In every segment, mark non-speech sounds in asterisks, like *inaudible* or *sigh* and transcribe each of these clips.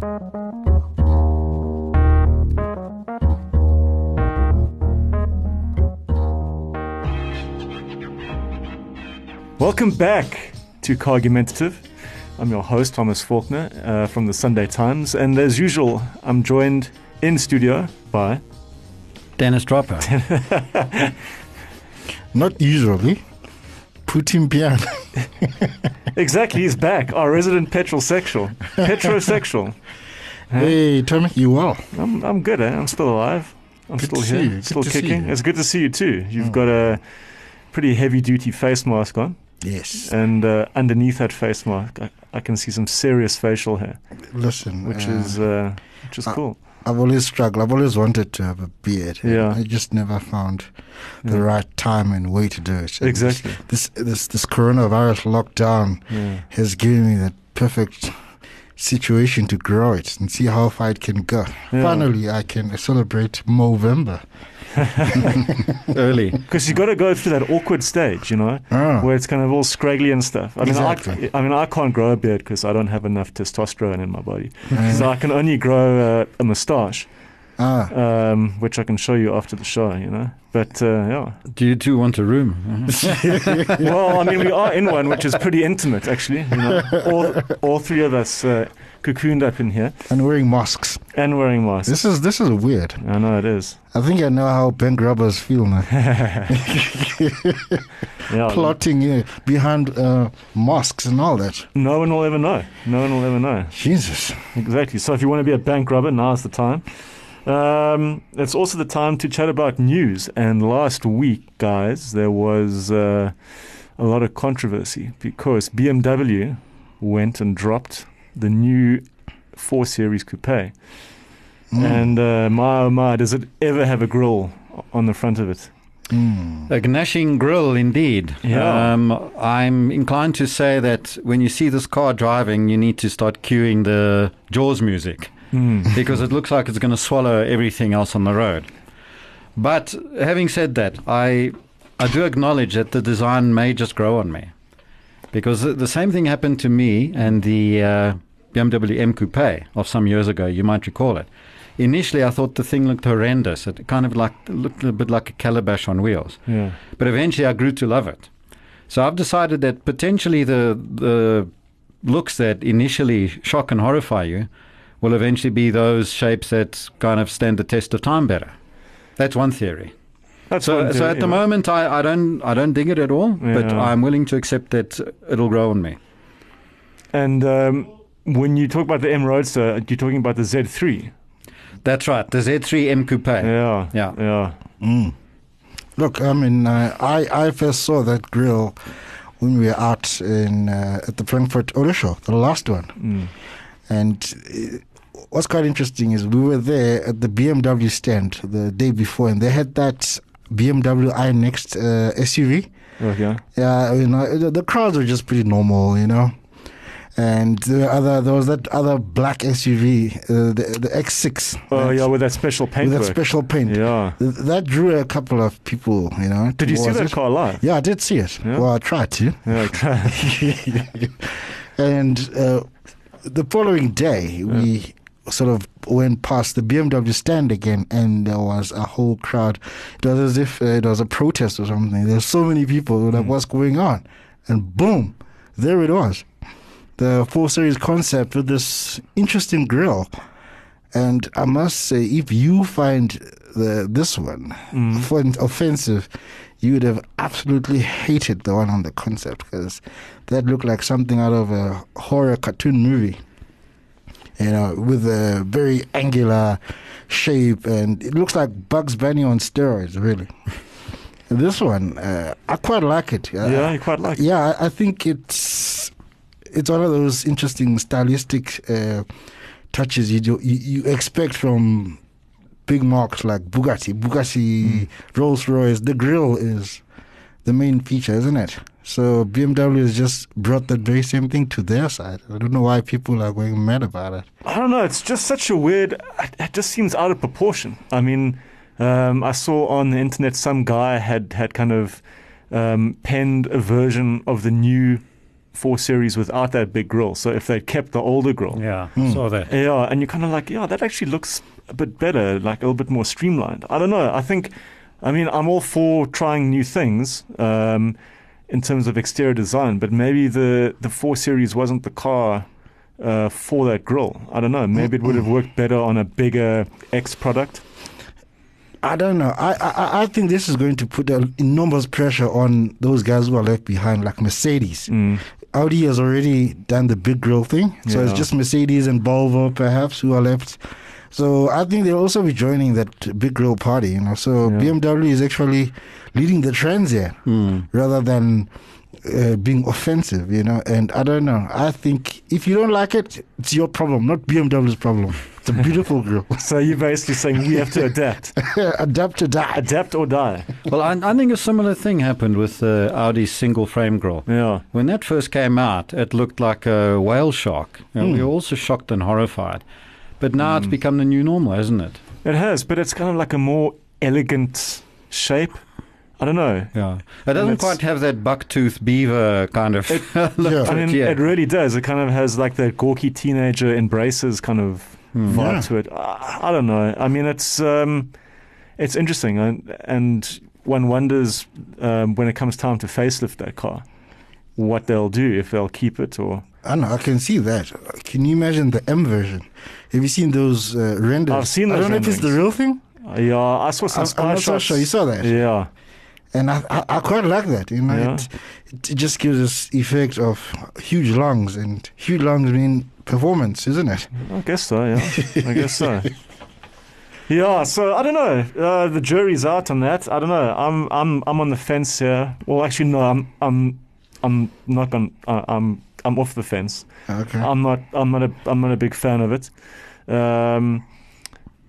Welcome back to Cargumentative. I'm your host, Thomas Falkiner, uh, from the Sunday Times. And as usual, I'm joined in studio by Dennis Droppa. *laughs* Not usually. Putin Pian. *laughs* exactly, he's back, our resident petrosexual. *laughs* Petrosexual. Hey, Tommy, you well? I'm, I'm good, eh? I'm still alive. I'm Good still here, you. Good still to see kicking. It's good to see you too. You've Mm. got a pretty heavy duty face mask on, Yes. and uh, underneath that face mask, I, I can see some serious facial hair, Listen, which uh, is uh, which is cool. I've always struggled. I've always wanted to have a beard. Yeah. I just never found the Yeah. right time and way to do it. And Exactly. This this this coronavirus lockdown Yeah. has given me the perfect situation to grow it and see how far it can go. Yeah. Finally, I can celebrate Movember. *laughs* Early. Because you've got to go through that awkward stage, you know, Ah. where it's kind of all scraggly and stuff. I mean, Exactly. I, I mean, I can't grow a beard because I don't have enough testosterone in my body, Uh, so I can only grow uh, a moustache, ah. um, which I can show you after the show, you know. But uh, yeah, Do you two want a room? *laughs* well, I mean, we are in one, which is pretty intimate, actually. You know, all all three of us uh, cocooned up in here and wearing masks. and wearing masks. This is this is weird. I know it is. I think I know how bank robbers feel now. *laughs* Yeah, Plotting uh, behind uh, mosques and all that. no one will ever know. No one will ever know. Jesus. Exactly. So if you want to be a bank robber, now's the time. Um, it's also the time to chat about news. And last week, guys, there was uh, a lot of controversy because BMW went and dropped the new 4 Series Coupe. Mm. And uh, my oh my, does it ever have a grill on the front of it? Mm. A gnashing grill, indeed. Yeah. Um, I'm inclined to say that when you see this car driving, you need to start cueing the Jaws music Mm. *laughs* because it looks like it's going to swallow everything else on the road. But having said that, I I do acknowledge that the design may just grow on me because the- same thing happened to me and the uh, BMW M Coupe of some years ago. You might recall it. Initially, I thought the thing looked horrendous. It kind of like looked a bit like a calabash on wheels. Yeah. But eventually, I grew to love it. So I've decided that potentially the the looks that initially shock and horrify you will eventually be those shapes that kind of stand the test of time better. That's one theory. That's So, so at the yeah. moment, I, I don't I don't dig it at all, but I'm willing to accept that it'll grow on me. And um, when you talk about the M Roadster, you're talking about the Z3. That's right, the Z3 M Coupe. Yeah. Yeah. Yeah. Mm. Look, I mean, uh, I I first saw that grill when we were out in uh, at the Frankfurt Auto Show, the last one. Mm. And uh, what's quite interesting is we were there at the BMW stand the day before, and they had that BMW i Next uh, SUV. Okay. Yeah, you know, the, the crowds were just pretty normal, you know. And the other, there was that other black SUV, uh, the, the X6. Oh yeah, with that special paint. with that special paint. Yeah. Th- That drew a couple of people, you know. Did you see that it. car live? Yeah, I did see it. Yeah? Well, I tried to. Yeah. try- *laughs* and uh, the following day, we sort of went past the BMW stand again, and there was a whole crowd. It was as if uh, it was a protest or something. There's so many people. Like, Mm. what's going on? And boom, there it was. The 4 Series concept with this interesting grill. And I must say, if you find the, this one Mm. offensive, you would have absolutely hated the one on the concept because that looked like something out of a horror cartoon movie. You know, with a very angular shape, and it looks like Bugs Bunny on steroids, really. this one, uh, I quite like it. Yeah, you quite like. it. yeah, I I think it's it's one of those interesting stylistic uh, touches you, do, you you expect from big marques like Bugatti, Bugatti, Rolls Royce. The grill is the main feature, isn't it? So BMW has just brought that very same thing to their side. I don't know why people are going mad about it. I don't know. It's just such a weird. It it just seems out of proportion. I mean, um, I saw on the internet some guy had had kind of um, penned a version of the new 4 Series without that big grille. So if they kept the older grille, Yeah, Hmm. saw that. yeah, and you're kind of like, yeah, that actually looks a bit better, like a little bit more streamlined. I don't know. I think, I mean, I'm all for trying new things um, in terms of exterior design, but maybe the the 4 Series wasn't the car uh, for that grill. I don't know. Maybe it would have worked better on a bigger X product. I don't know. I, I I think this is going to put an enormous pressure on those guys who are left behind, like Mercedes. Mm. Audi has already done the big grill thing, so Yeah. it's just Mercedes and Volvo perhaps who are left. So I think they'll also be joining that big grill party. You know, so Yeah. BMW is actually leading the trends here Mm. rather than uh, being offensive. You know, and I don't know. I think if you don't like it, it's your problem, not BMW's problem. It's a beautiful *laughs* grill. So you're basically saying we have to adapt, *laughs* Adapt to die. adapt or die. Well, I, I think a similar thing happened with the Audi single frame grill. Yeah. When that first came out, it looked like a whale shark. And Hmm. We were also shocked and horrified. But now it's become the new normal, hasn't it? It has, but it's kind of like a more elegant shape. I don't know. Yeah. It doesn't quite have that bucktooth beaver kind of *laughs* look Yeah. I mean, it. Yeah. it really does. It kind of has like that gawky teenager embraces kind of Hmm. vibe Yeah. to it. I, I don't know. I mean, it's um, it's interesting, and, and one wonders um, when it comes time to facelift that car, what they'll do if they'll keep it or. I know. I can see that. Can you imagine the M version? Have you seen those uh, renders? I've seen I don't know if it's the real thing. Yeah, I saw some I'm, I'm not so sure. You saw that, Yeah, and I, I I quite like that. You know, Yeah. it, it just gives us effect of huge lungs, and huge lungs mean performance, isn't it? I guess so. Yeah, I guess so. *laughs* Yeah, so I don't know. Uh, the jury's out on that. I don't know. I'm I'm I'm on the fence here. Well, actually, no. I'm I'm I'm not going. Uh, I'm I'm off the fence. Okay. I'm not. I'm not a. I'm not a big fan of it. Um,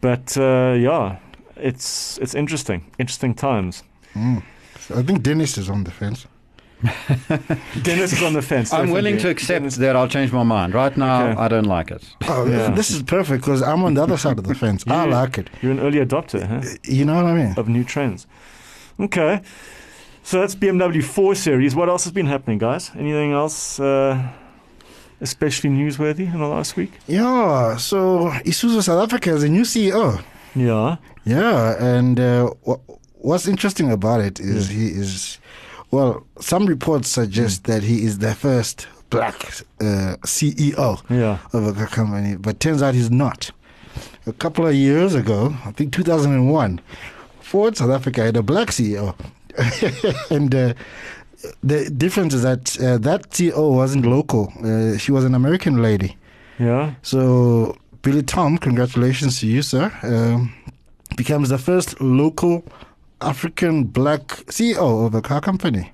but uh, yeah, it's it's interesting. Interesting times. Mm. I think Dennis is on the fence. *laughs* Dennis is on the fence. I'm willing to accept Dennis- that I'll change my mind. Right now, Okay. I don't like it. Oh, Yeah. *laughs* this is perfect because I'm on the other side of the fence. *laughs* I like it. You're an early adopter, huh? You know what I mean? of new trends. Okay. So that's BMW 4 Series. What else has been happening, guys? Anything else uh, especially newsworthy in the last week? Yeah. So Isuzu South Africa has a new CEO. Yeah. Yeah, and uh, wha what's interesting about it is he is, well, some reports suggest that he is the first black uh, CEO Yeah. of a company, but turns out he's not. A couple of years ago, I think 2001, Ford South Africa had a black CEO, *laughs* and uh, the difference is that uh, that CEO wasn't local; uh, she was an American lady. Yeah. So, Billy Tom, congratulations to you, sir. Um, becomes the first local African black CEO of a car company.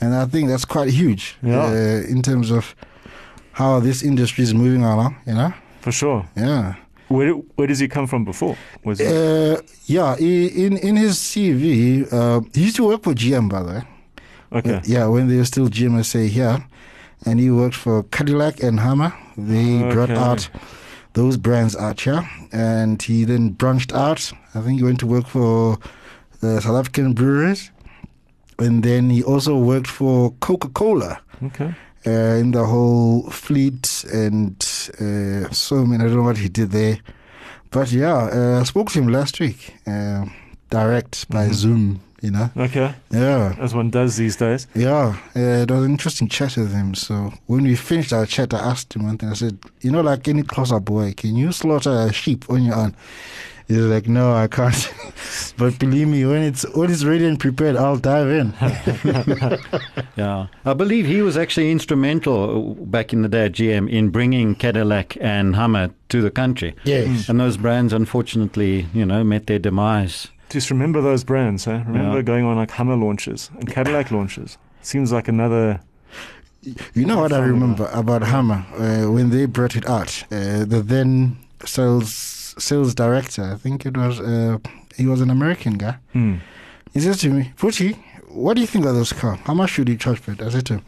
And I think that's quite huge Yeah. uh, in terms of how this industry is moving along, you know? For sure. Yeah. Where, where does he come from before? Was? Uh, yeah, he, in, in his CV, uh, he used to work for GM, by the way. Okay. Yeah, when they were still GMSA here. And he worked for Cadillac and Hummer. They brought out those brands out here. And he then branched out. I think he went to work for the South African breweries. And then he also worked for Coca Cola Okay. Uh, in the whole fleet and uh, so many. I don't know what he did there. But yeah, uh, I spoke to him last week, uh, direct by Mhm. Zoom, you know. Okay. Yeah. As one does these days. Yeah, uh, it was an interesting chat with him. So when we finished our chat, I asked him one thing. I said, "You know, like any Xhosa boy, can you slaughter a sheep on your own?" He's like, "No, I can't." *laughs* but believe me, when it's when it's ready and prepared, I'll dive in. *laughs* Yeah, I believe he was actually instrumental uh, back in the day at GM in bringing Cadillac and Hummer to the country. yes. And those brands, unfortunately, you know, met their demise. Just remember those brands, huh? Remember Yeah. going on like Hummer launches and Cadillac launches. Seems like another. You know what I remember about Hummer uh, when they brought it out? Uh, the then sales sales director, I think it was, uh, he was an American guy. Hmm. He says to me, Pucci, what do you think of this car? How much should you charge for it? I said to him,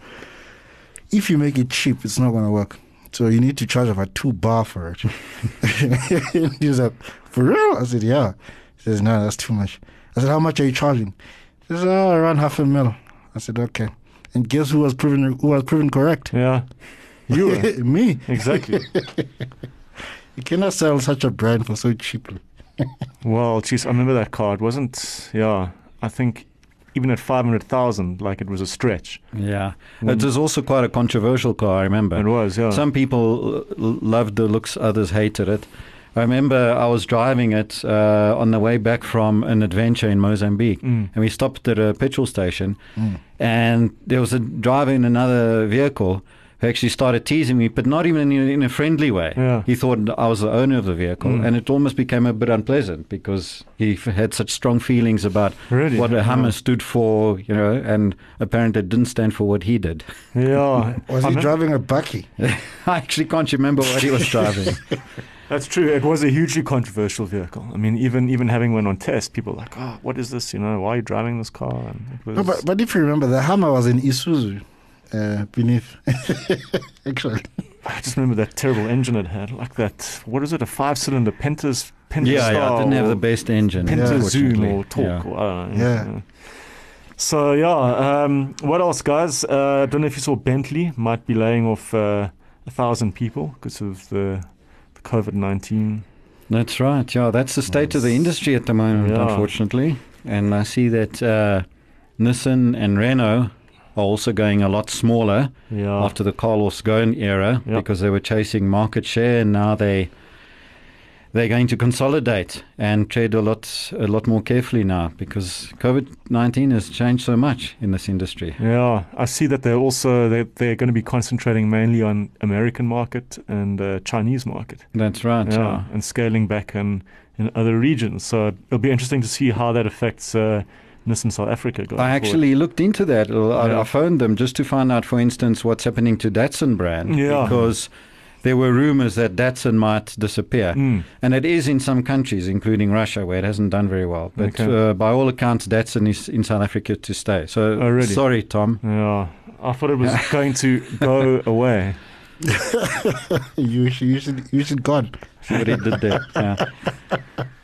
if you make it cheap, it's not going to work. So you need to charge about two bar for it. *laughs* He was like, for real? I said, yeah. He says, no, that's too much. I said, how much are you charging? He says, oh, around half a mil. I said, okay. And guess who was proven who was proven correct? Yeah. You. *laughs* Me. exactly. *laughs* You cannot sell such a brand for so cheaply. *laughs* Well, geez, I remember that car. It wasn't, yeah, I think even at 500,000, like it was a stretch. Yeah. When- It was also quite a controversial car, I remember. It was, yeah. Some people l- loved the looks, others hated it. I remember I was driving it uh, on the way back from an adventure in Mozambique, Mm. and we stopped at a petrol station, Mm. and there was a driver in another vehicle who actually started teasing me, but not even in, in a friendly way. Yeah. He thought I was the owner of the vehicle, Mm. and it almost became a bit unpleasant because he f- had such strong feelings about Really? what a Hummer Yeah. stood for, you know, and apparently it didn't stand for what he did. Yeah. *laughs* Was he driving a bucky? *laughs* I actually can't remember what he was *laughs* driving. That's true. It was a hugely controversial vehicle. I mean, even even having one on test, people were like, oh, what is this? You know, why are you driving this car? And it was, No, but, but if you remember, the Hummer was in Isuzu uh, beneath. *laughs* Actually, I just remember that terrible engine it had, like that. What is it? A five-cylinder Pentas Pentastar yeah, yeah, it didn't have the best engine. Penta Zoom or Torque. Yeah. Or, I don't. Yeah. So yeah, um, what else, guys? Uh, I don't know if you saw Bentley might be laying off uh, a thousand people because of the, the COVID nineteen. That's right. Yeah, that's the state of the industry at the moment, Yeah. unfortunately. And I see that uh, Nissan and Renault are also going a lot smaller Yeah, after the Carlos Ghosn era Yeah. because they were chasing market share, and now they they're going to consolidate and trade a lot a lot more carefully now because COVID nineteen has changed so much in this industry. yeah. I see that they're also they they're going to be concentrating mainly on American market and uh, Chinese market. That's right. yeah, yeah. and scaling back in in other regions. So it'll be interesting to see how that affects uh, Nissan South Africa. Going I forward. actually looked into that. I, Yeah. I phoned them just to find out, for instance, what's happening to Datsun brand. Yeah. Because there were rumors that Datsun might disappear. Mm. And it is in some countries, including Russia, where it hasn't done very well. But Okay. uh, by all accounts, Datsun is in South Africa to stay. So Oh, really? sorry, Tom. Yeah, I thought it was *laughs* going to go away. *laughs* you should you should you should gone. See what he did there. Yeah. *laughs*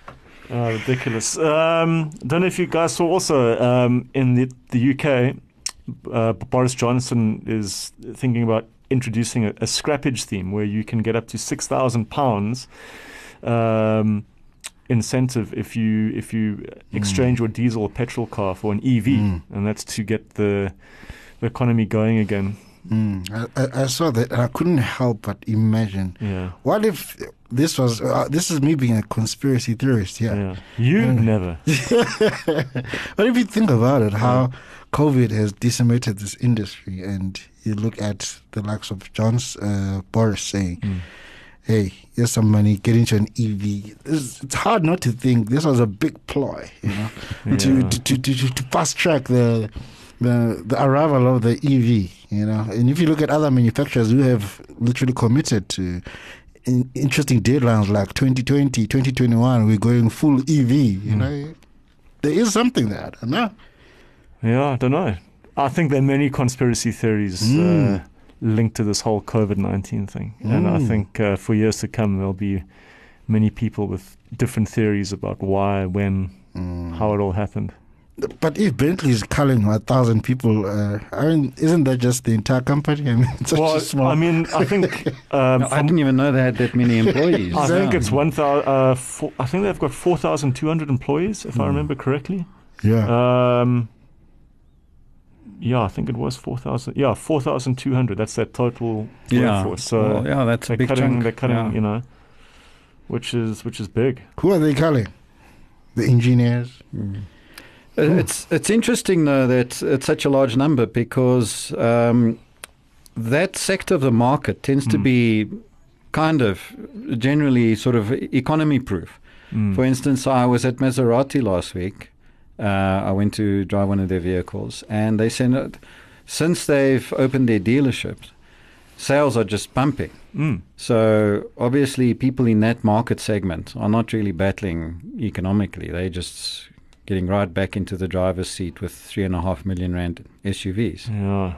Uh, ridiculous. Um, don't know if you guys saw also um, in the, the UK, uh, Boris Johnson is thinking about introducing a, a scrappage theme where you can get up to six thousand pounds um, incentive if you if you exchange your diesel or petrol car for an EV, Mm. and that's to get the the economy going again. Mm. I, I, saw that and I couldn't help but imagine Yeah. what if this was uh, this is me being a conspiracy theorist. Yeah. Yeah. You Mm. *laughs* never. but if you think about it, how COVID has decimated this industry, and you look at the likes of John's uh, Boris saying, Mm. "Hey, here's some money, get into an EV." It's, it's hard not to think this was a big ploy, you know, *laughs* to, to, to, to to fast track the the the arrival of the EV. You know, and if you look at other manufacturers who have literally committed to in, interesting deadlines like 2020, 2021, we're going full EV. You Mm. know, there is something there. I don't know. Yeah, I don't know. I think there are many conspiracy theories uh, Mm. linked to this whole COVID 19 thing. And I Mm. think uh, for years to come, there'll be many people with different theories about why, when, Mm. how it all happened. But if Bentley is culling a thousand people, uh, I mean, isn't that just the entire company? I mean, *laughs* it's such well, a small. I mean, I think. *laughs* Um, No, I didn't even know they had that many *laughs* employees. I think it's one thousand. Uh, four, I think they've got four thousand two hundred employees, if I Mm. remember correctly. yeah. Um, yeah, I think it was four thousand. Yeah, four thousand two hundred. That's their total Yeah. workforce. So Well, yeah, that's a they're big cutting. chunk. They're cutting. yeah. You know, which is which is big. Who are they culling? The engineers. Uh, It's it's interesting though that it's such a large number because um, that sector of the market tends to Mm. be kind of generally sort of economy proof. Mm. For instance, I was at Maserati last week. Uh, I went to drive one of their vehicles, and they said that since they've opened their dealerships, sales are just pumping. Mm. So obviously, people in that market segment are not really battling economically. They're just getting right back into the driver's seat with three and a half million rand SUVs. Yeah.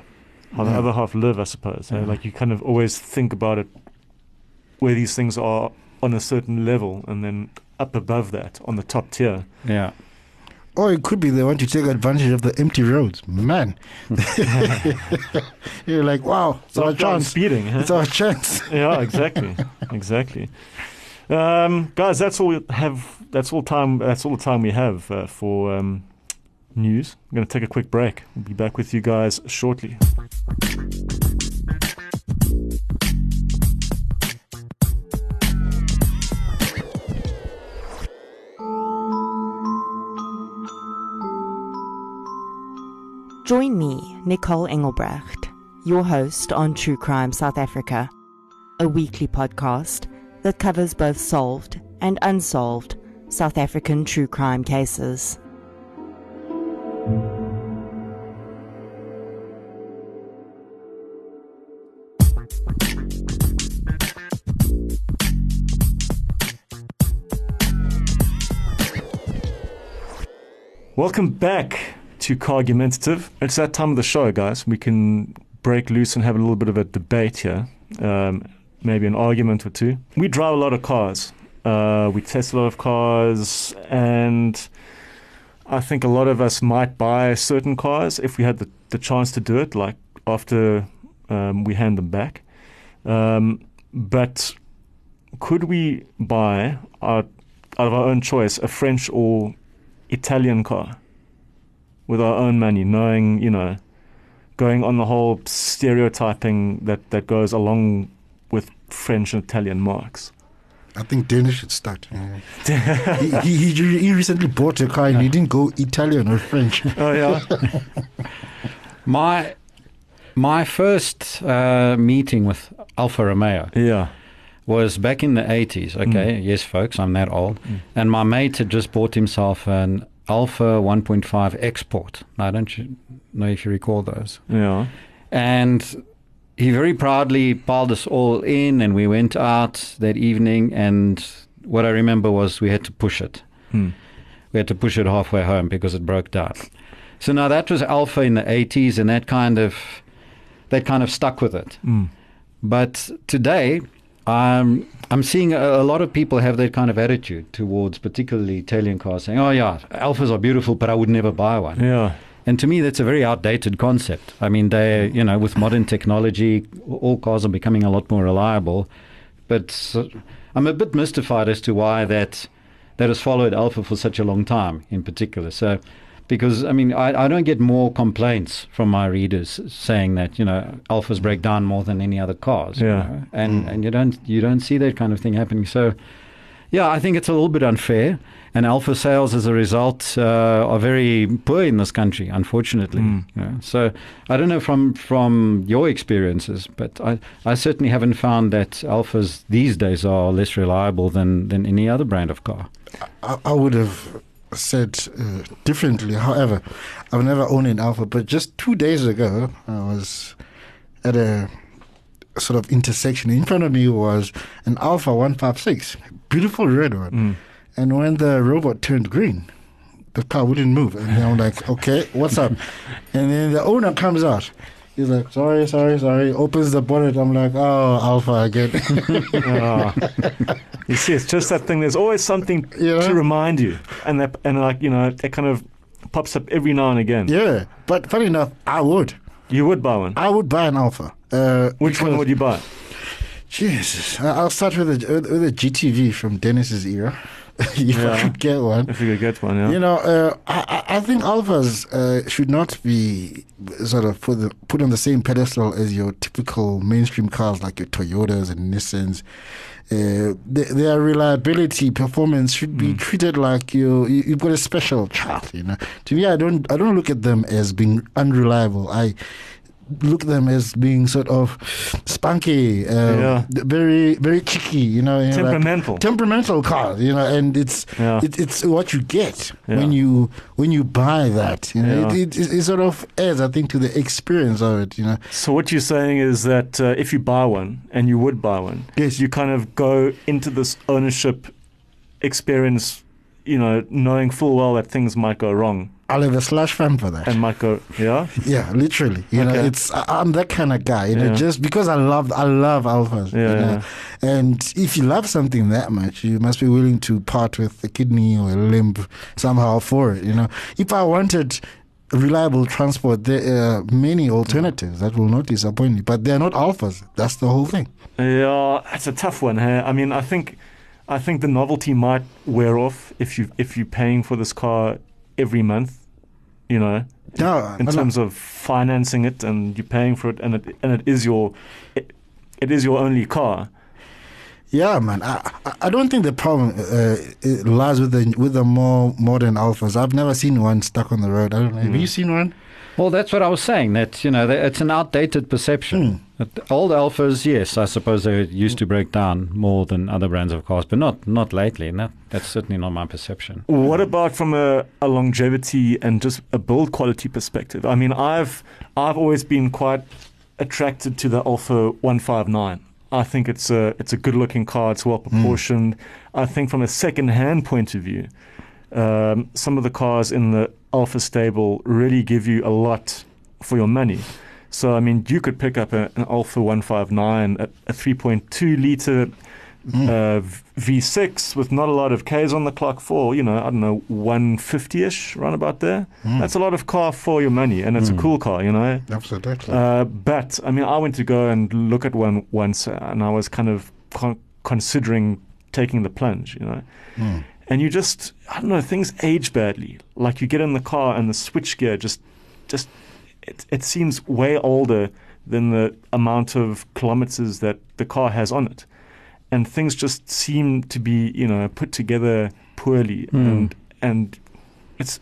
How the Yeah. other half live, I suppose. eh? Yeah. Like you kind of always think about it where these things are on a certain level and then up above that on the top tier. Yeah, Or it could be they want to take advantage of the empty roads. Man. *laughs* You're like, wow, it's our Lockdown chance. speeding. Huh? It's our chance. yeah, exactly, *laughs* exactly. Um, guys, that's all we have. That's all time. That's all the time we have uh, for um, news. I'm going to take a quick break. We'll be back with you guys shortly. Join me, Nicole Engelbrecht, your host on True Crime South Africa, a weekly podcast that covers both solved and unsolved South African true crime cases. Welcome back to Cargumentative. It's that time of the show, guys. We can break loose and have a little bit of a debate here, um, maybe an argument or two. We drive a lot of cars. Uh, we test a lot of cars, and I think a lot of us might buy certain cars if we had the, the chance to do it, like after um, we hand them back. Um, but could we buy, out, out of our own choice, a French or Italian car with our own money, knowing, you know, going on the whole stereotyping that, that goes along with French and Italian marques. I think Dennis should start. *laughs* He, he, he, recently bought a car and he didn't go Italian or French. *laughs* Oh, yeah? *laughs* My my first uh, meeting with Alfa Romeo yeah. was back in the 80s. Okay, yes, folks, I'm that old. And my mate had just bought himself an Alfa 1.5 Export. I don't know if you recall those. Yeah. And he very proudly piled us all in, and we went out that evening. And what I remember was we had to push it. Hmm. We had to push it halfway home because it broke down. So now that was Alfa in the 80s, and that kind of that kind of stuck with it. Mm. But today, um, I'm seeing a, a lot of people have that kind of attitude towards particularly Italian cars, saying, "Oh yeah, Alfas are beautiful, but I would never buy one." Yeah. And to me, that's a very outdated concept. I mean, they, you know, with modern technology, all cars are becoming a lot more reliable. But uh, I'm a bit mystified as to why that that has followed Alfa for such a long time, in particular. So, because I mean, I, I don't get more complaints from my readers saying that you know Alfas break down more than any other cars. you Yeah. know, and and you don't you don't see that kind of thing happening. So, yeah, I think it's a little bit unfair. And Alfa sales, as a result, uh, are very poor in this country, unfortunately. Mm. you know. So I don't know from from your experiences, but I, I certainly haven't found that Alfas these days are less reliable than, than any other brand of car. I, I would have said uh, differently. However, I've never owned an Alfa, but just two days ago, I was at a sort of intersection. In front of me was an Alfa 156, beautiful red one. Mm. And when the robot turned green, the car wouldn't move. And I'm *laughs* like, okay, what's up? And then the owner comes out. He's like, sorry, sorry, sorry. Opens the bonnet. I'm like, oh, Alfa again. *laughs* Ah. you see, it's just that thing. There's always something Yeah. to remind you, and that, and like you know, it kind of pops up every now and again. yeah. But funny enough, I would. You would buy one. I would buy an Alfa. Uh, Which one would you buy? Jesus, I'll start with a with a GTV from Dennis's era. *laughs* if Yeah. I could get one. If you could get one, yeah. You know, uh, I, I think Alfas uh, should not be sort of put, the, put on the same pedestal as your typical mainstream cars like your Toyotas and Nissans. Uh, th- their reliability, performance should be Mm. treated like you, you you've got a special child. You know, to me, I don't I don't look at them as being unreliable. I look at them as being sort of spunky, uh, Yeah. very very cheeky. You know, you know, like- Temperamental. temperamental cars. You know, and it's Yeah. it, it's what you get Yeah. when you when you buy that. You know, it, it, it sort of adds, I think, to the experience of it. You know, So what you're saying is that uh, if you buy one, and you would buy one, Yes. you kind of go into this ownership experience, you know, knowing full well that things might go wrong I'll have a slash fan for that. and Michael, yeah, yeah, literally. You know, it's I, I'm that kind of guy. You know, Yeah. just because I love I love alfas. Yeah, you know? yeah. And if you love something that much, you must be willing to part with a kidney or a limb somehow for it. You know, if I wanted reliable transport, there are many alternatives that will not disappoint me, but they're not alfas. That's the whole thing. yeah, it's a tough one. Hey? I mean, I think, I think the novelty might wear off if you if you're paying for this car every month, you know, No, in terms of financing it and you're paying for it and it and it is your, it, it is your only car. Yeah, man. I, I- don't think the problem uh, it lies with the with the more modern alfas. I've never seen one stuck on the road. I don't know. Have Mm. you seen one? Well, that's what I was saying. That you know, that it's an outdated perception. Hmm. The Old Alfas, yes, I suppose they used to break down more than other brands of cars, but not not lately. No, that's certainly not my perception. What about from a, a longevity and just a build quality perspective? I mean, I've I've always been quite attracted to the Alfa 159. I think it's a it's a good looking car. It's well hmm. proportioned. I think from a second hand point of view, um, some of the cars in the Alfa stable really give you a lot for your money. So I mean, you could pick up a, an Alfa 159, a, a 3.2 liter uh, v- V6 with not a lot of Ks on the clock for, you know, I don't know, 150 ish, round about there. That's a lot of car for your money, and it's a cool car, you know. Absolutely. Uh, but, I mean, I went to go and look at one once, uh, and I was kind of con- considering taking the plunge, you know. And you just, I don't know, things age badly. Like you get in the car and the switchgear just, just, it, it seems way older than the amount of kilometers that the car has on it. And things just seem to be, you know, put together poorly. Mm. And, and it's,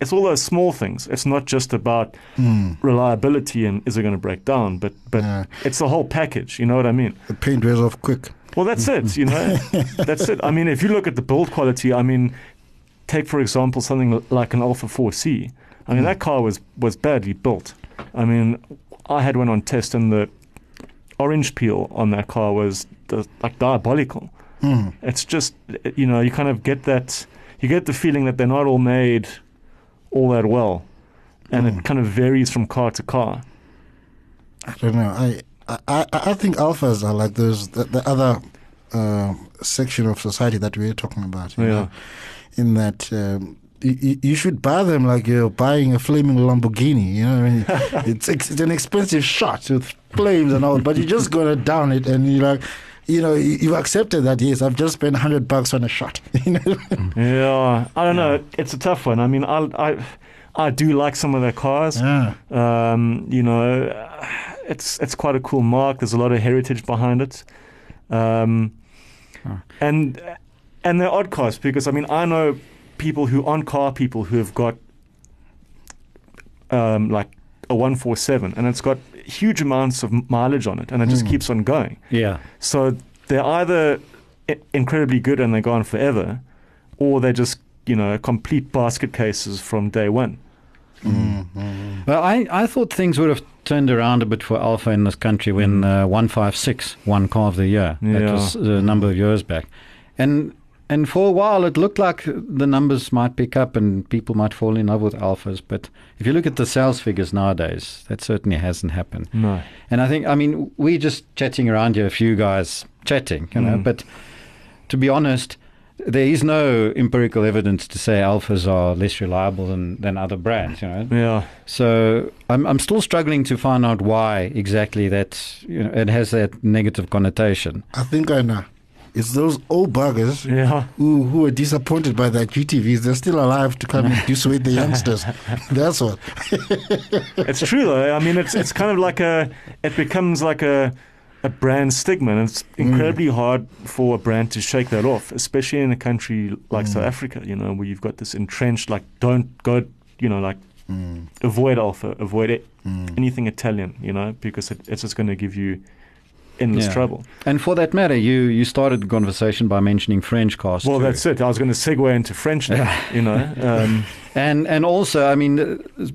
it's all those small things. It's not just about Mm. reliability and is it going to break down, but, but Yeah. it's the whole package. You know what I mean? The paint wears off quick. Well, that's it. You know, *laughs* that's it. I mean, if you look at the build quality, I mean, take for example something like an Alfa 4C. I mean, that car was was badly built. I mean, I had one on test, and the orange peel on that car was the, like diabolical. Mm. It's just, you know, you kind of get that, you get the feeling that they're not all made all that well, and Mm. it kind of varies from car to car. I don't know. I I, I I think alfas are like those the, the other uh, section of society that we are talking about. you Yeah. know, in that. Um, you, you should buy them like you're buying a flaming Lamborghini. You know, I mean, *laughs* it's it's an expensive shot with flames and all, but you're just gonna down it, and you're like, you know, you, you've accepted that. Yes, I've just spent hundred bucks on a shot. *laughs* You know, Yeah, I don't know. It's a tough one. I mean, I I I do like some of their cars. yeah. Um, you know, it's it's quite a cool marque. There's a lot of heritage behind it, um, Huh. and and they're odd cars because I mean I know people who aren't car people who have got um, like a 147 and it's got huge amounts of mileage on it and it just Mm. keeps on going. Yeah, So they're either i- incredibly good and they're gone forever, or they're just you know complete basket cases from day one. Mm, mm, Well, I, I thought things would have turned around a bit for Alfa in this country when uh, 156 won Car of the Year. That Yeah. was a number of years back. And and for a while it looked like the numbers might pick up and people might fall in love with Alfas. But if you look at the sales figures nowadays, that certainly hasn't happened. No. And I think, I mean, we're just chatting around here, a few guys chatting, you know, Mm. but to be honest, there is no empirical evidence to say Alfas are less reliable than, than other brands, you know. Yeah. So I'm I'm still struggling to find out why exactly that you know it has that negative connotation. I think I know. It's those old buggers Yeah. who who are disappointed by their GTVs. They're still alive to come and dissuade the youngsters. *laughs* That's what. it's true though. I mean, it's it's kind of like a it becomes like a a brand stigma, and it's incredibly hard for a brand to shake that off, especially in a country like South Mm. Africa. You know, where you've got this entrenched like don't go, you know, like Mm, avoid alfa, avoid it, mm. anything Italian. You know, because it, it's just going to give you endless Yeah. trouble. And for that matter, you you started the conversation by mentioning French cars. Well, too. that's it. I was going to segue into French now. *laughs* you know, um, *laughs* And and also, I mean,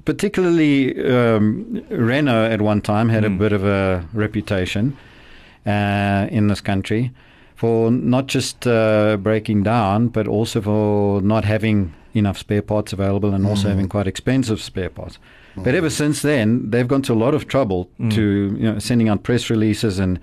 particularly um, Renault at one time had a Mm. bit of a reputation uh, in this country for not just uh, breaking down, but also for not having enough spare parts available and also Mm. having quite expensive spare parts. But ever since then, they've gone to a lot of trouble Mm. to you know sending out press releases and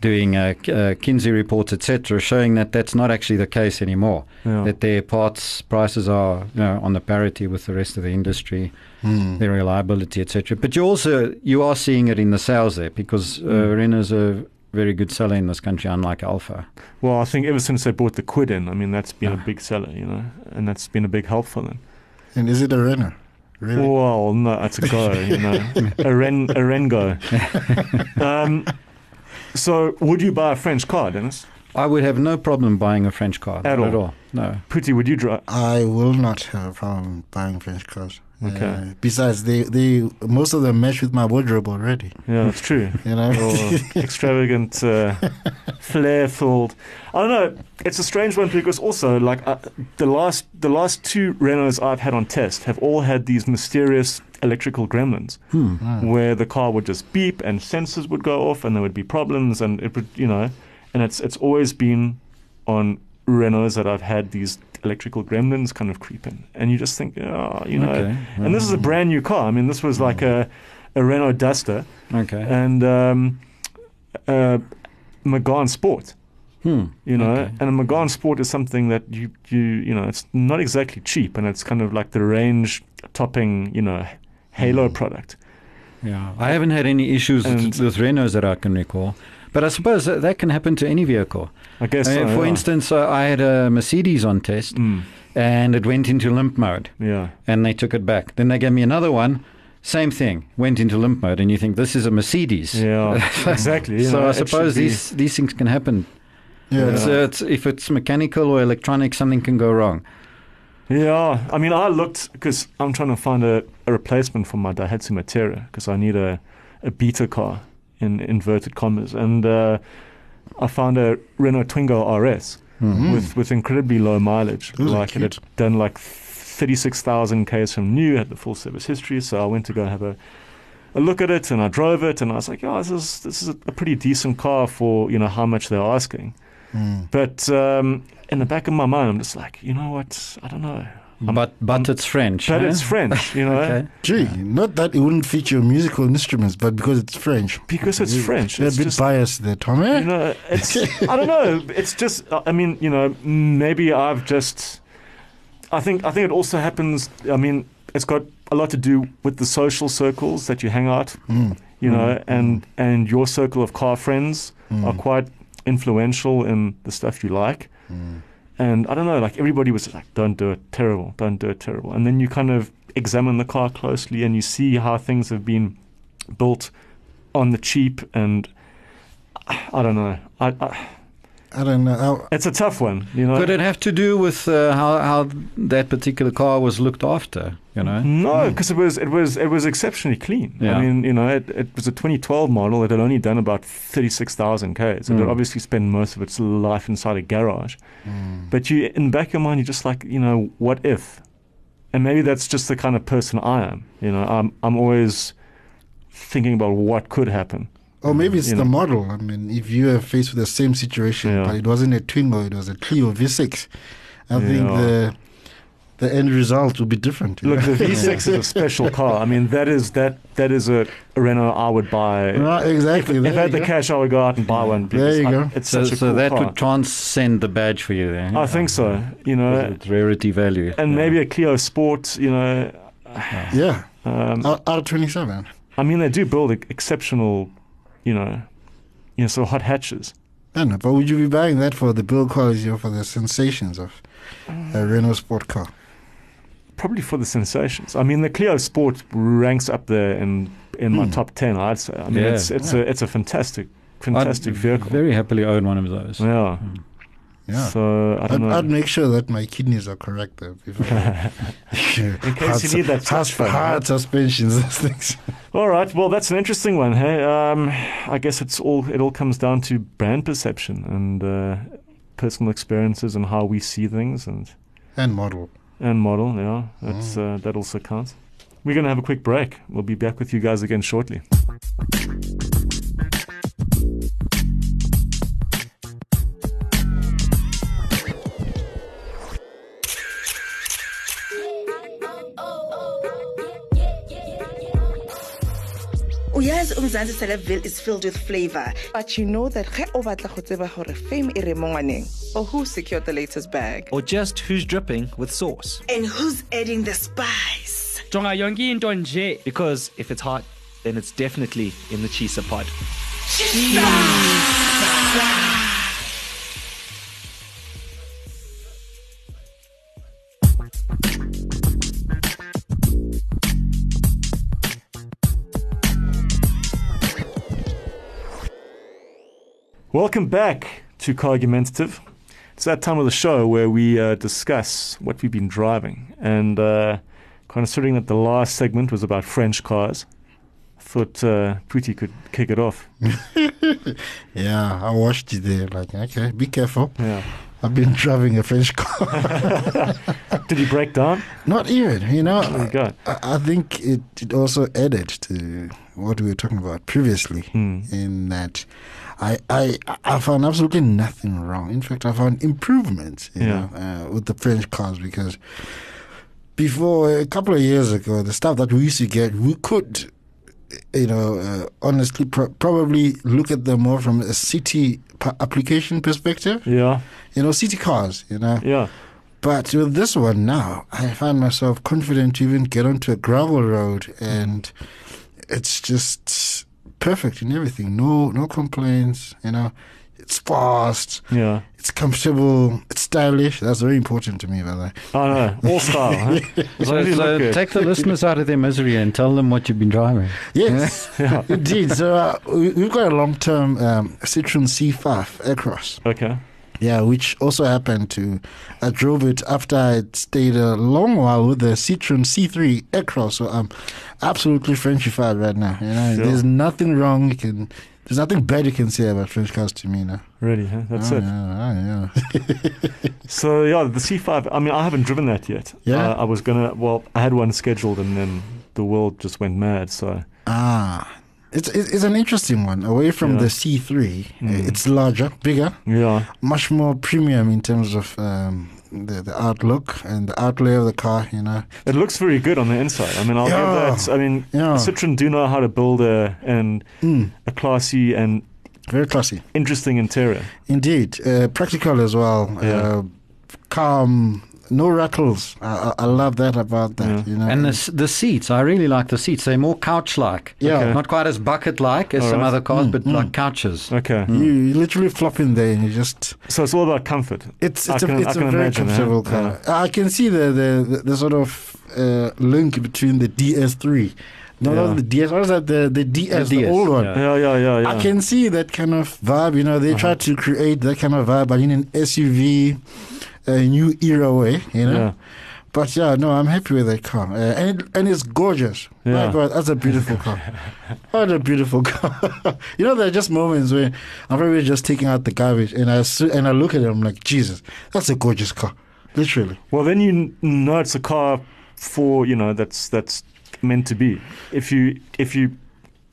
doing uh, uh, Kinsey reports, etc., showing that that's not actually the case anymore. Yeah. That their parts prices are you know on the parity with the rest of the industry, Mm. their reliability, etc. But you also you are seeing it in the sales there because uh, Mm. Renault's a very good seller in this country, unlike Alfa. Well, I think ever since they brought the Kwid in, I mean, that's been a Ah. big seller, you know, and that's been a big help for them. And is it a Renault? Really? Well, no, it's a go, you know, *laughs* a ren, a ren go. Um, so, would you buy a French car, Dennis? I would have no problem buying a French car At not all? At all. No. Putty, would you drive? I will not have a problem buying French cars. Okay. Uh, besides, they, they most of them match with my wardrobe already. Yeah, that's true. *laughs* You know. Or *laughs* extravagant, uh, flair-filled. I don't know. It's a strange one because also, like uh, the last the last two Renaults I've had on test have all had these mysterious electrical gremlins. Hmm. Mm. where the car would just beep and sensors would go off and there would be problems and it would you know and it's it's always been on Renaults that I've had these electrical gremlins kind of creep in and you just think oh you know Okay. and this is a brand new car I mean this was like a a Renault Duster Okay. and um uh Megane Sport Hmm. you know Okay. and a Megane Sport is something that you you you know it's not exactly cheap and it's kind of like the range topping you know halo Hmm. product Yeah. I haven't had any issues And- with, with Renaults that I can recall. But I suppose that, that can happen to any vehicle. I guess I mean, so, for yeah. instance, uh, I had a Mercedes on test Mm, and it went into limp mode yeah. and they took it back. Then they gave me another one, same thing, went into limp mode. And you think, this is a Mercedes. Yeah, *laughs* exactly. you so know, I suppose these, these things can happen. Yeah. It's, uh, it's, if it's mechanical or electronic, something can go wrong. Yeah, I mean, I looked because I'm trying to find a, a replacement for my Daihatsu Materia because I need a, a beta car in inverted commas, and uh, I found a Renault Twingo RS Mhm. with with incredibly low mileage. Those like it had done like 36,000 k's from new, had the full service history. So I went to go have a a look at it, and I drove it, and I was like, oh, this is this is a, a pretty decent car for you know how much they're asking. Mm. But um, in the back of my mind, I'm just like, you know what? I don't know. I'm- but but it's French. But huh? it's French, you know, *laughs* Okay. Gee, not that it wouldn't feature musical instruments, but because it's French. because it's French. You're a bit just, biased there, Tom. eh? you know, it's I don't know. It's just I mean, you know, maybe I've just I think I think it also happens. I mean, it's got a lot to do with the social circles that you hang out, Mm. you know, Mm. and and your circle of car friends Mm. are quite influential in the stuff you like. Mm. And I don't know, like everybody was like, "Don't do it, terrible. Don't do it, terrible." And then you kind of examine the car closely, and you see how things have been built on the cheap. And I don't know. I, I, I don't know. how- it's a tough one, you know. Could it have to do with uh, how how that particular car was looked after? You know. No, because it was it was it was exceptionally clean. Yeah. I mean, you know, it, it was a 2012 model. It had only done about 36,000 k's. It had Mm. obviously spent most of its life inside a garage. Mm. But you, in the back of your mind, you're just like, you know, what if? And maybe that's just the kind of person I am. You know, I'm I'm always thinking about what could happen. Or maybe it's You the know. model. I mean, if you are faced with the same situation, Yeah. but it wasn't a Twingo, it was a Clio V6, I think the the end result will be different. Look, know? the V6 is a *laughs* special car. I mean, that is that that is a, a Renault I would buy. Right, exactly. if there I had you the go. cash, I would go out and buy one. There you I- go. It's So, such a so cool that car. would transcend the badge for you there. I think so. You know, its rarity value. and Yeah. maybe a Clio Sport. You know, Yeah, um, R- R27. I mean, they do build ex- exceptional, you know, you know, sort of hot hatches. I know, but would you be buying that for the build quality or for the sensations of a Renault sport car? Probably for the sensations. I mean, the Clio Sport ranks up there in in my Hmm. top ten. I'd say. I mean, Yeah. it's it's Yeah. a it's a fantastic I'd fantastic vehicle. Very happily own one of those. yeah. Yeah. So I I'd, know. I'd make sure that my kidneys are correct though. *laughs* Before In case you need that hard, hard suspensions, *laughs* those things. All right. Well, that's an interesting one. Hey, um, I guess it's all it all comes down to brand perception and uh, personal experiences and how we see things and And model. and model. Yeah, that's Mm. uh, that also counts. We're gonna have a quick break. We'll be back with you guys again shortly. Uyazi umzansi celebville is filled with flavor. But you know that ge o batla go tseba gore fame e re mo ngwaneng or who secured the latest bag? Or just who's dripping with sauce. and who's adding the spice? Jonga yonke into nje. Because if it's hot, then it's definitely in the Chisa pod. Welcome back to Cargumentative. It's that time of the show where we uh, discuss what we've been driving. And uh, considering that the last segment was about French cars, I thought uh, could kick it off. *laughs* Yeah, I watched you there. Like, okay, be careful. Yeah. I've been driving a French car. *laughs* Did he break down? Not even, you know. There you go. I, I think it, it also added to what we were talking about previously, Hmm. in that I, I I found absolutely nothing wrong. In fact, I found improvements, Yeah. know, uh, with the French cars because before a couple of years ago, the stuff that we used to get, we could, you know, uh, honestly pro- probably look at them more from a city pa- application perspective. Yeah. You know, city cars, you know. Yeah. But with this one now, I find myself confident to even get onto a gravel road, and it's just perfect in everything. No, no complaints. You know, it's fast, Yeah. it's comfortable, it's stylish. That's very important to me, by the way. Oh, no. All style. Huh? *laughs* As So, as so take the listeners out of their misery and tell them what you've been driving. Yes, Yeah. *laughs* indeed. So uh, we, we've got a long-term um, Citroen C5 Aircross. Okay. Yeah, which also happened to. I drove it after I'd stayed a long while with the Citroen C3 Aircross, so I'm absolutely Frenchified right now. You know, Sure. there's nothing wrong you can. There's nothing bad you can say about French cars to me now. Really, huh? That's oh, it. Yeah, oh, yeah. *laughs* So, yeah, the C5, I mean, I haven't driven that yet. Yeah? Uh, I was going to, well, I had one scheduled and then the world just went mad. So, ah, it's, it's an interesting one. Away from Yeah. the C3, Mm. it's larger, bigger, yeah. much more premium in terms of um, the the outlook and the outlay of the car. You know, It looks very good on the inside. I mean, I'll Yeah. give that. I mean, Yeah. Citroen do know how to build a and mm, a classy and very classy. interesting interior. Indeed, uh, practical as well. Yeah. Uh, calm, no rattles. I, I, I love that about that. Yeah. You know, And the, the seats, I really like the seats. They're more couch like. Yeah. Okay. Not quite as bucket like as All some right. other cars, Mm, but mm. like couches. Okay, you, you literally flop in there and you just. so it's all about comfort. It's I it's can- a, I it's a can very imagine, huh? comfortable car. I can see the the, the, the sort of uh, link between the DS3. No, Yeah. not the DS. What is that? The the DS, the, DS, old one. yeah. Yeah, yeah, yeah, yeah. I can see that kind of vibe. You know, they Uh-huh. tried to create that kind of vibe, but in an SUV, a new era way. You know. Yeah. But yeah, no, I'm happy with that car, uh, and it, and it's gorgeous. Yeah. My God, that's a beautiful car. *laughs* what a beautiful car. *laughs* you know, there are just moments where I'm probably just taking out the garbage, and I and I look at it, I'm like, Jesus, that's a gorgeous car, literally. Well, then you know it's a car for you know that's that's meant to be. If you if you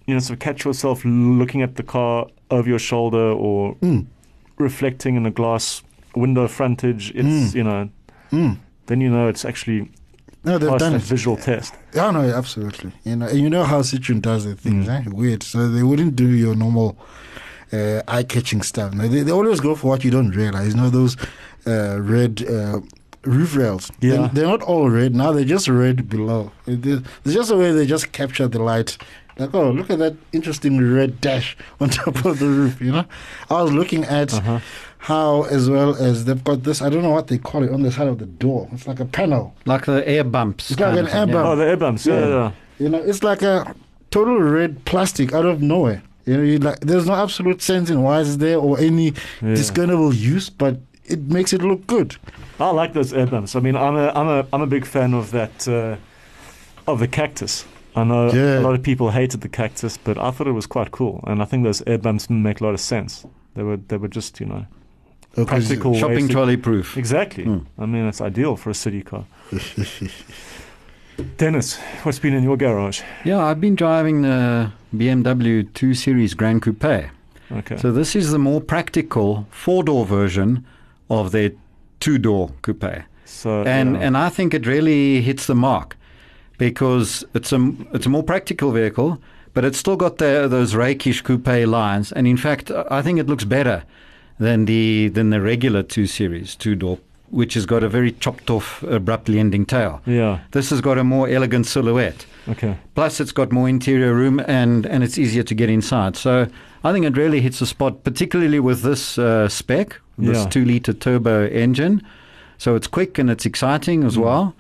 you know sort of catch yourself looking at the car over your shoulder or Mm. reflecting in a glass window frontage, it's Mm. you know Mm. then you know it's actually No, they've done a visual test. Yeah, no, absolutely. You know, you know how Citroen does their things, Mm. eh? Weird. So they wouldn't do your normal uh, eye-catching stuff. No, they, they always go for what you don't realize. You know those uh, red uh, roof rails. Yeah. They're, not all red now. They're just red below. It's just the way they just capture the light. Like, oh, look at that interesting red dash *laughs* on top of the roof. You know, I was looking at Uh-huh. How, as well as they've got this. I don't know what they call it on the side of the door. It's like a panel. Like the air bumps. It's like an of thing, air yeah. bump. Oh, the air bumps. Yeah, Yeah. yeah. You know, it's like a total red plastic out of nowhere. You know, you like there's no absolute sense in why it's there or any Yeah. discernible use, but it makes it look good. I like those air bumps. I mean, I'm a I'm a I'm a big fan of that uh, of the cactus. I know Yeah. a lot of people hated the cactus, but I thought it was quite cool, and I think those air bumps make a lot of sense. They were they were just you know practical ways Shopping to- trolley proof. Exactly. Hmm. I mean, it's ideal for a city car. *laughs* Dennis, what's been in your garage? Yeah, I've been driving the BMW 2 Series Grand Coupe. Okay. So this is the more practical four-door version of their two-door coupe. So and yeah. and I think it really hits the mark because it's a it's a more practical vehicle, but it's still got the, those rakish coupe lines. And in fact, I think it looks better than the than the regular two series two door, which has got a very chopped off, abruptly ending tail. Yeah. This has got a more elegant silhouette. Okay. Plus, it's got more interior room and, and it's easier to get inside. So I think it really hits the spot, particularly with this uh, spec, this Yeah. two liter turbo engine. So it's quick and it's exciting Mm. as well.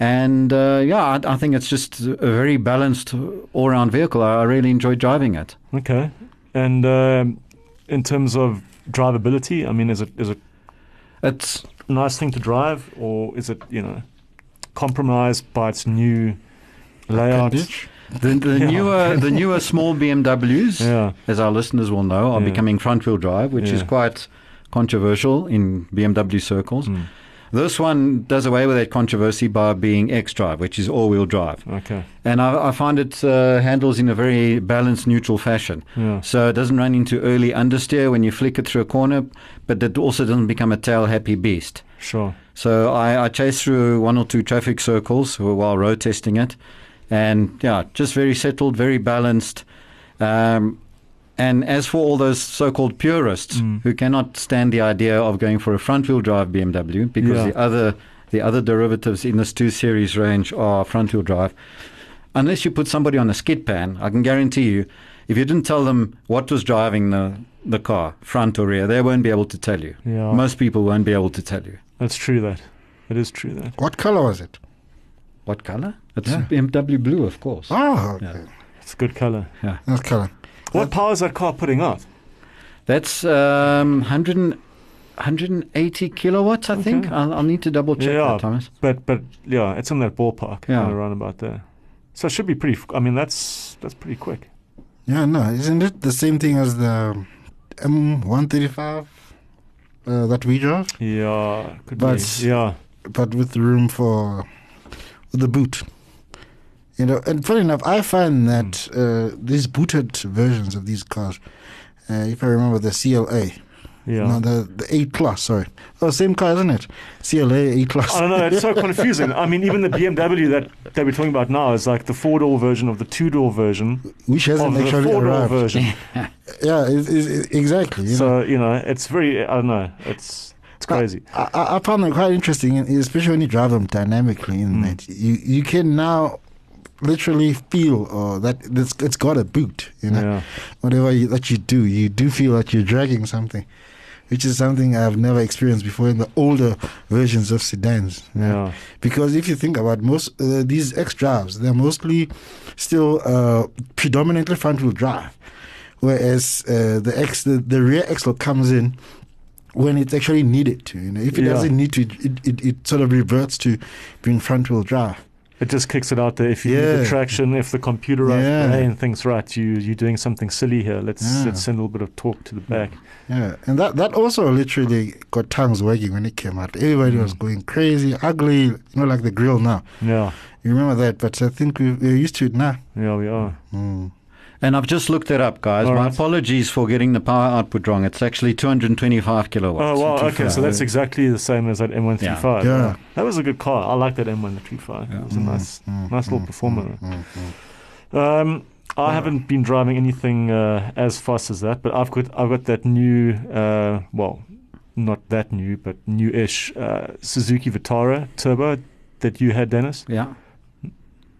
And uh, yeah, I, I think it's just a very balanced all round vehicle. I, I really enjoy driving it. Okay. And um, in terms of drivability, I mean, is it is it It's a nice thing to drive, or is it you know compromised by its new layout? The, the *laughs* Yeah. newer the newer small BMWs, *laughs* Yeah. as our listeners will know, are Yeah. becoming front wheel drive, which is quite controversial in BMW circles. Mm. This one does away with that controversy by being X drive, which is all wheel drive. Okay. And I, I find it uh, handles in a very balanced, neutral fashion. Yeah. So it doesn't run into early understeer when you flick it through a corner, but it also doesn't become a tail happy beast. Sure. So I, I chased through one or two traffic circles while road testing it, and yeah, just very settled, very balanced. Um, and as for all those so-called purists Mm. who cannot stand the idea of going for a front-wheel drive BMW because Yeah. the other the other derivatives in this two series range are front-wheel drive, unless you put somebody on a skid pan, I can guarantee you, if you didn't tell them what was driving the the car, front or rear, they won't be able to tell you. Yeah. Most people won't be able to tell you. That's true. That it is true. That What color was it? What color? It's Yeah. BMW blue, of course. Oh, okay. Yeah. it's a good color. Yeah that's color. What power is that car putting out? That's um, 100, and- 180 kilowatts, I think. I'll, I'll need to double check Yeah. that, Thomas. But but yeah, it's in that ballpark. Yeah. kind of around about there. So it should be pretty. f- I mean, that's that's pretty quick. Yeah, no, isn't it the same thing as the M135 uh, that we drove, Yeah. Could But- be. Yeah. but with room for the boot? You know, and funny enough, I find that uh, these booted versions of these cars, uh, if I remember the CLA, Yeah. no, the the A class, sorry, oh, same car, isn't it? CLA A class. I don't know. It's so *laughs* confusing. I mean, even the BMW that, that we're talking about now is like the four door version of the two door version which hasn't actually four arrived. version. *laughs* Yeah, it, it, exactly. You know. so you know, it's very. I don't know. It's it's crazy. I, I I found it quite interesting, especially when you drive them dynamically. In Mm. that you you can now literally feel uh, that it's, it's got a boot. You know, Yeah. whatever you, that you do, you do feel that you're dragging something, which is something I've never experienced before in the older versions of sedans. you know. Yeah. Because if you think about most uh, these X drives, they're mostly still uh, predominantly front wheel drive, whereas uh, the X the, the rear axle comes in when it's actually needed to. You know, if it Yeah. doesn't need to, it, it, it sort of reverts to being front wheel drive. It just kicks it out there. If you need the traction, if the computerized Yeah. brain thinks right, you you're doing something silly here. Let's Yeah. let's send a little bit of torque to the back. Yeah, and that that also literally got tongues wagging when it came out. Everybody was Mm. going crazy, ugly, you know, like the grill now. Yeah. You remember that, but I think we, we're used to it now. Yeah, we are. Mm. And I've just looked it up, guys. All My right. apologies for getting the power output wrong. It's actually 225 kilowatts. Oh wow. Okay, so that's exactly the same as that M135. Yeah. Wow. That was a good car. I like that M135. Yeah. It was a Mm, nice, mm, nice little mm, performer. mm, mm, mm. Um, I haven't been driving anything uh, as fast as that, but I've got I've got that new, uh, well, not that new, but new-ish uh, Suzuki Vitara Turbo that you had, Dennis. Yeah.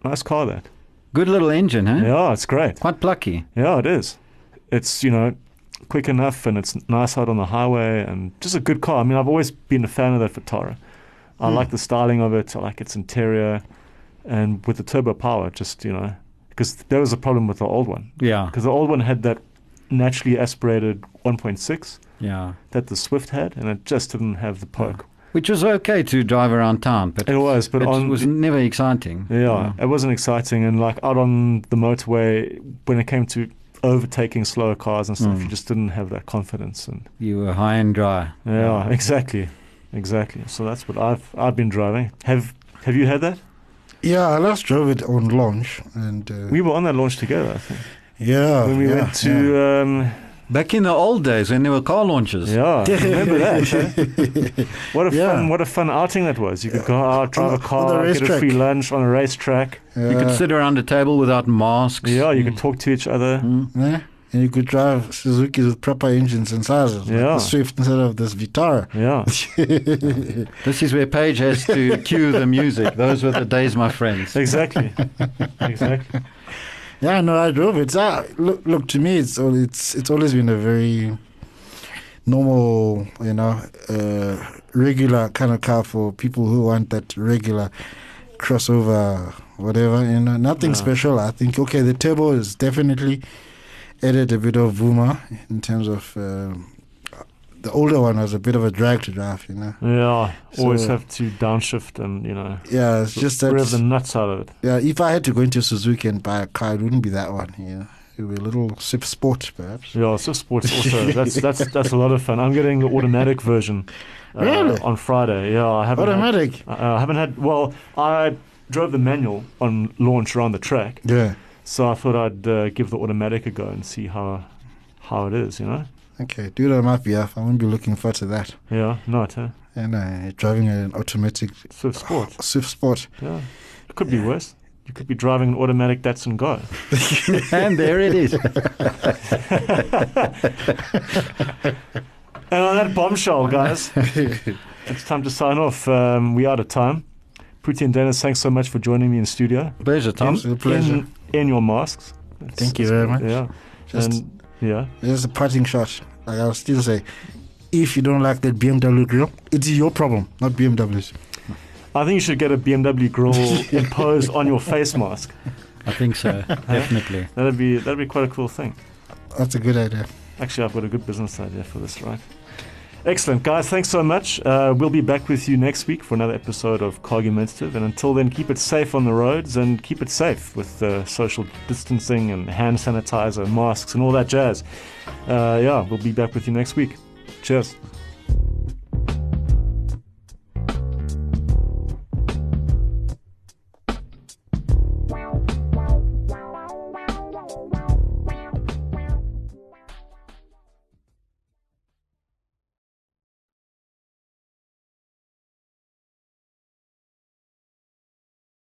Nice car, that. Good little engine, huh? Yeah, it's great. Quite plucky. Yeah, it is. It's you know quick enough and it's nice out on the highway and just a good car. I mean, I've always been a fan of that Vitara. I Hmm. like the styling of it. I like its interior, and with the turbo power, just you know, because there was a problem with the old one. Yeah. Because the old one had that naturally aspirated 1.6 Yeah. that the Swift had, and it just didn't have the poke. Which was okay to drive around town, but It was, but it on was never exciting. yeah, it wasn't exciting. And like out on the motorway, when it came to overtaking slower cars and stuff, Mm. you just didn't have that confidence. And You were high and dry. yeah, *laughs* exactly, exactly. So that's what I've I've been driving. Have Have you had that? Yeah, I last drove it on launch, and uh, We were on that launch together. I think yeah, when we yeah, went to um, Back in the old days when there were car launches. Yeah, *laughs* remember that? eh? What a Yeah. fun, what a fun outing that was. You could go out, drive On a the- on the car, get a free lunch on a racetrack. You could sit around a table without masks. Yeah, you could talk to each other. Yeah. And you could drive Suzuki's with proper engines and sizes. Like Yeah. the Swift instead of this Vitara. Yeah, *laughs* This is where Paige has to *laughs* cue the music. Those were the days, my friends. exactly, exactly. Yeah, no, I drove it. Ah, look, look to me, it's it's it's always been a very normal, you know, uh, regular kind of car for people who want that regular crossover, whatever. You know, nothing Yeah. special. I think okay, the turbo is definitely added a bit of boomer in terms of. Um, the older one was a bit of a drag to drive, you know. Yeah, always have to downshift and you know Yeah, it's just that. rev the nuts out of it. Yeah, if I had to go into Suzuki and buy a car, it wouldn't be that one. You know, it would be a little Swift Sport, perhaps. Yeah, Swift Sports *laughs* also. That's that's that's a lot of fun. I'm getting the automatic version uh, Really? on Friday. Yeah, I haven't. Had, Automatic. uh, I haven't had. Well, I drove the manual on launch around the track, Yeah. so I thought I'd uh, give the automatic a go and see how how it is. You know. Okay, do it on my behalf. I won't be looking forward to that. Yeah, not huh? And uh, driving an automatic Swift Sport. *sighs* Swift Sport. Yeah, it could be worse. You could be driving an automatic Datsun Go. *laughs* and there it is. *laughs* And on that bombshell, guys, *laughs* it's time to sign off. Um, we out of time. Phuti and Dennis, thanks so much for joining me in studio. Pleasure, Tom. It's a pleasure. In, in your masks. It's- Thank you very much. Yeah. Just, and yeah. just a parting shot. Like I'll still say, if you don't like that BMW grill, it's your problem, not BMW's. I think you should get a BMW grill *laughs* imposed on your face mask. I think so. *laughs* Definitely. That'd be that'd be quite a cool thing. That's a good idea. Actually, I've got a good business idea for this, right? Excellent, guys. Thanks so much. Uh, we'll be back with you next week for another episode of Cargumentative. And until then, keep it safe on the roads and keep it safe with uh, social distancing and hand sanitizer, masks, and all that jazz. Uh, yeah, we'll be back with you next week. Cheers.